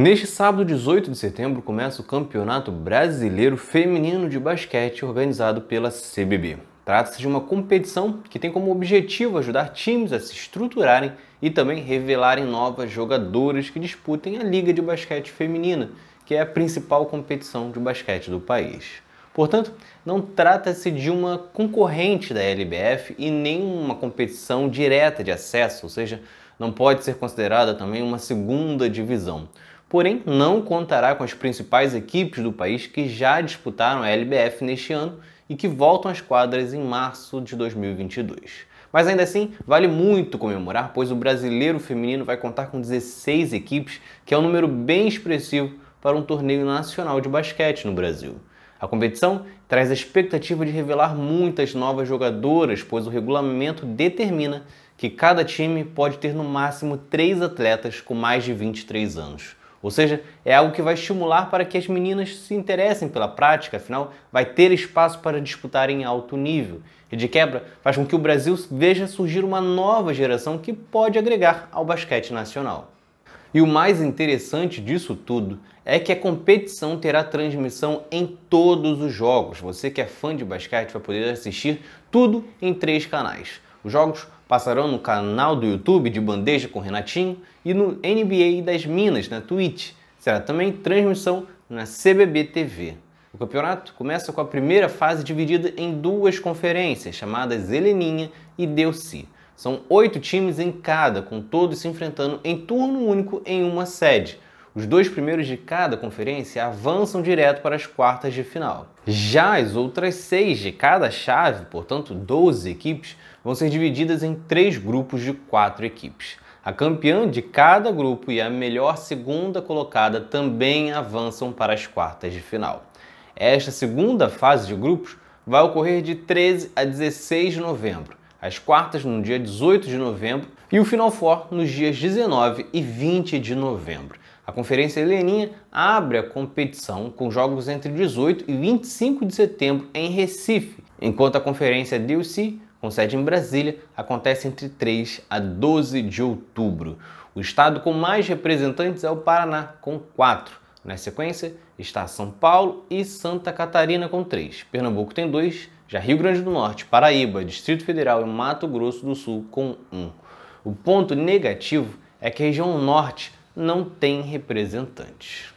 Neste sábado, 18 de setembro, começa o Campeonato Brasileiro Feminino de Basquete organizado pela CBB. Trata-se de uma competição que tem como objetivo ajudar times a se estruturarem e também revelarem novas jogadoras que disputem a Liga de Basquete Feminina, que é a principal competição de basquete do país. Portanto, não trata-se de uma concorrente da LBF e nem uma competição direta de acesso, ou seja, não pode ser considerada também uma segunda divisão porém não contará com as principais equipes do país que já disputaram a LBF neste ano e que voltam às quadras em março de 2022. Mas ainda assim, vale muito comemorar, pois o brasileiro feminino vai contar com 16 equipes, que é um número bem expressivo para um torneio nacional de basquete no Brasil. A competição traz a expectativa de revelar muitas novas jogadoras, pois o regulamento determina que cada time pode ter no máximo três atletas com mais de 23 anos. Ou seja, é algo que vai estimular para que as meninas se interessem pela prática, afinal, vai ter espaço para disputar em alto nível. E de quebra, faz com que o Brasil veja surgir uma nova geração que pode agregar ao basquete nacional. E o mais interessante disso tudo é que a competição terá transmissão em todos os jogos. Você que é fã de basquete vai poder assistir tudo em três canais. Os jogos passarão no canal do YouTube de Bandeja com Renatinho e no NBA das Minas na Twitch. Será também transmissão na CBB TV. O campeonato começa com a primeira fase dividida em duas conferências, chamadas Heleninha e Delci. São oito times em cada, com todos se enfrentando em turno único em uma sede. Os dois primeiros de cada conferência avançam direto para as quartas de final. Já as outras seis de cada chave, portanto 12 equipes, vão ser divididas em três grupos de quatro equipes. A campeã de cada grupo e a melhor segunda colocada também avançam para as quartas de final. Esta segunda fase de grupos vai ocorrer de 13 a 16 de novembro, as quartas no dia 18 de novembro e o Final Four nos dias 19 e 20 de novembro. A Conferência Heleninha abre a competição com jogos entre 18 e 25 de setembro em Recife, enquanto a Conferência DLC com sede em Brasília, acontece entre 3 a 12 de outubro. O estado com mais representantes é o Paraná, com 4. Na sequência está São Paulo e Santa Catarina, com 3. Pernambuco tem 2, já Rio Grande do Norte, Paraíba, Distrito Federal e Mato Grosso do Sul, com 1. O ponto negativo é que a região norte não tem representantes.